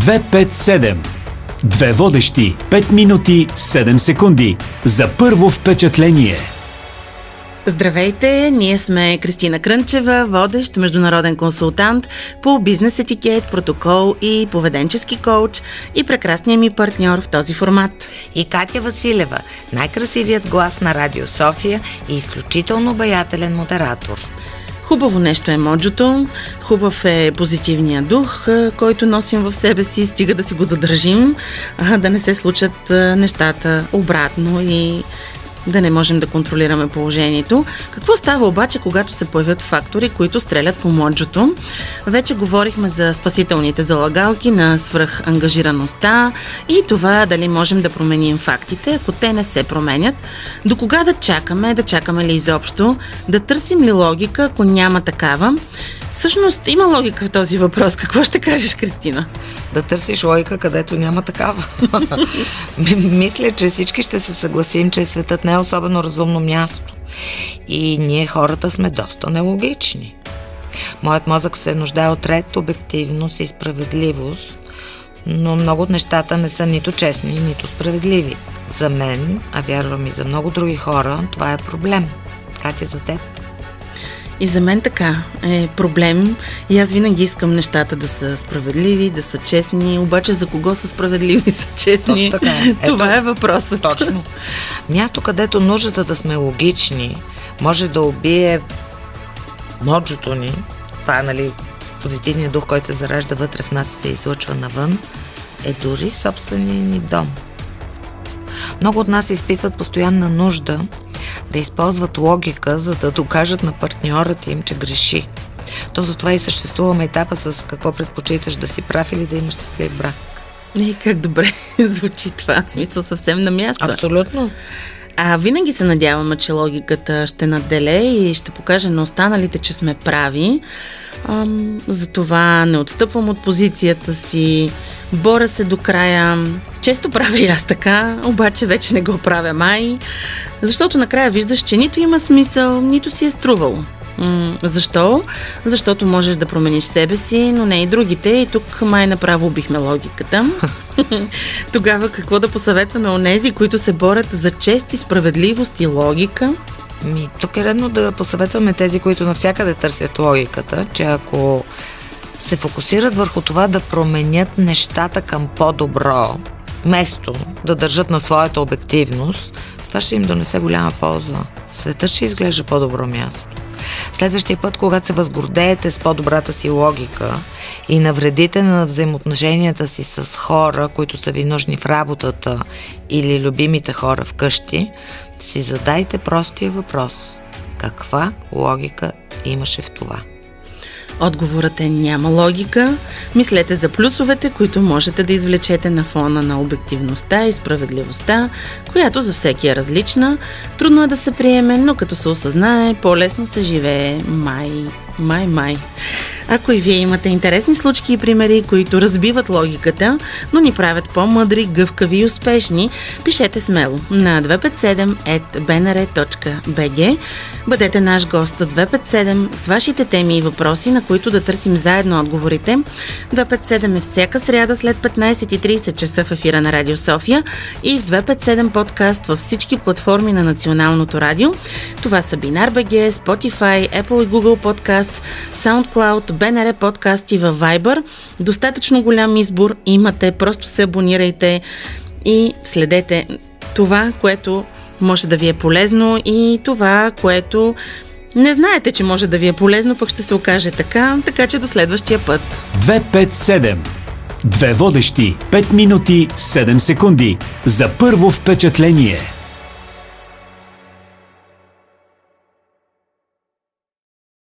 257. Две водещи 5 минути 7 секунди за първо впечатление. Здравейте, ние сме Кристина Крънчева, водещ международен консултант по бизнес етикет, протокол и поведенчески коуч и прекрасният ми партньор в този формат. И Катя Василева, най-красивият глас на Радио София и изключително обаятелен модератор. Хубаво нещо е моджото, хубав е позитивния дух, който носим в себе си, стига да си го задържим, да не се случат нещата обратно и да не можем да контролираме положението. Какво става обаче, когато се появят фактори, които стрелят по моджото? Вече говорихме за спасителните залагалки на свръхангажираността и това дали можем да променим фактите, ако те не се променят. До кога да чакаме, да чакаме ли изобщо, да търсим ли логика, ако няма такава? Всъщност има логика в този въпрос. Какво ще кажеш, Кристина? Да търсиш логика, където няма такава. Мисля, че всички ще се съгласим, че светът не е особено разумно място. И ние хората сме доста нелогични. Моят мозък се нуждае от ред, обективност и справедливост, но много от нещата не са нито честни, нито справедливи. За мен, а вярвам и за много други хора, това е проблем. Катя, за теб? И за мен така е проблем. И аз винаги искам нещата да са справедливи, да са честни. Обаче за кого са справедливи и са честни? Точно така. Това Ето, е въпросът. Точно. Място, където нуждата да сме логични, може да убие моджото ни. Това е, нали, позитивният дух, който се заражда вътре в нас и се излъчва навън, е дори собствения ни дом. Много от нас изпитват постоянна нужда да използват логика, за да докажат на партньорът им, че греши. То затова и съществуваме етапа с какво предпочиташ да си прав или да имаш щастлив брак. И как добре звучи това, в смисъл съвсем на място. Абсолютно. А винаги се надяваме, че логиката ще наделе и ще покаже на останалите, че сме прави. Ам, затова не отстъпвам от позицията си, боря се до края. Често правя и аз така, обаче вече не го правя май, защото накрая виждаш, че нито има смисъл, нито си е струвало. Защо? Защото можеш да промениш себе си, но не и другите. И тук май направо убихме логиката. Тогава какво да посъветваме онези, които се борят за чест и справедливост и логика? Ми, тук е редно да посъветваме тези, които навсякъде търсят логиката, че ако се фокусират върху това да променят нещата към по-добро, вместо да държат на своята обективност, това ще им донесе голяма полза. Светът ще изглежда по-добро място. Следващия път, когато се възгордеете с по-добрата си логика и навредите на взаимоотношенията си с хора, които са ви нужни в работата или любимите хора вкъщи, си задайте простия въпрос. Каква логика имаше в това? Отговорът е няма логика. Мислете за плюсовете, които можете да извлечете на фона на обективността и справедливостта, която за всеки е различна. Трудно е да се приеме, но като се осъзнае, по-лесно се живее. Май, май, май. Ако и вие имате интересни случки и примери, които разбиват логиката, но ни правят по-мъдри, гъвкави и успешни, пишете смело на 257.bnr.bg. Бъдете наш гост 257 с вашите теми и въпроси, на които да търсим заедно отговорите. 257 е всяка сряда след 15.30 часа в ефира на Радио София и в 257 подкаст във всички платформи на Националното радио. Това са Binar.bg, Spotify, Apple и Google Podcasts, SoundCloud, БНР подкасти във Viber. Достатъчно голям избор имате, просто се абонирайте и следете това, което може да ви е полезно и това, което не знаете, че може да ви е полезно, пък ще се окаже така, така че до следващия път. 257 Две водещи, 5 минути, 7 секунди. За първо впечатление.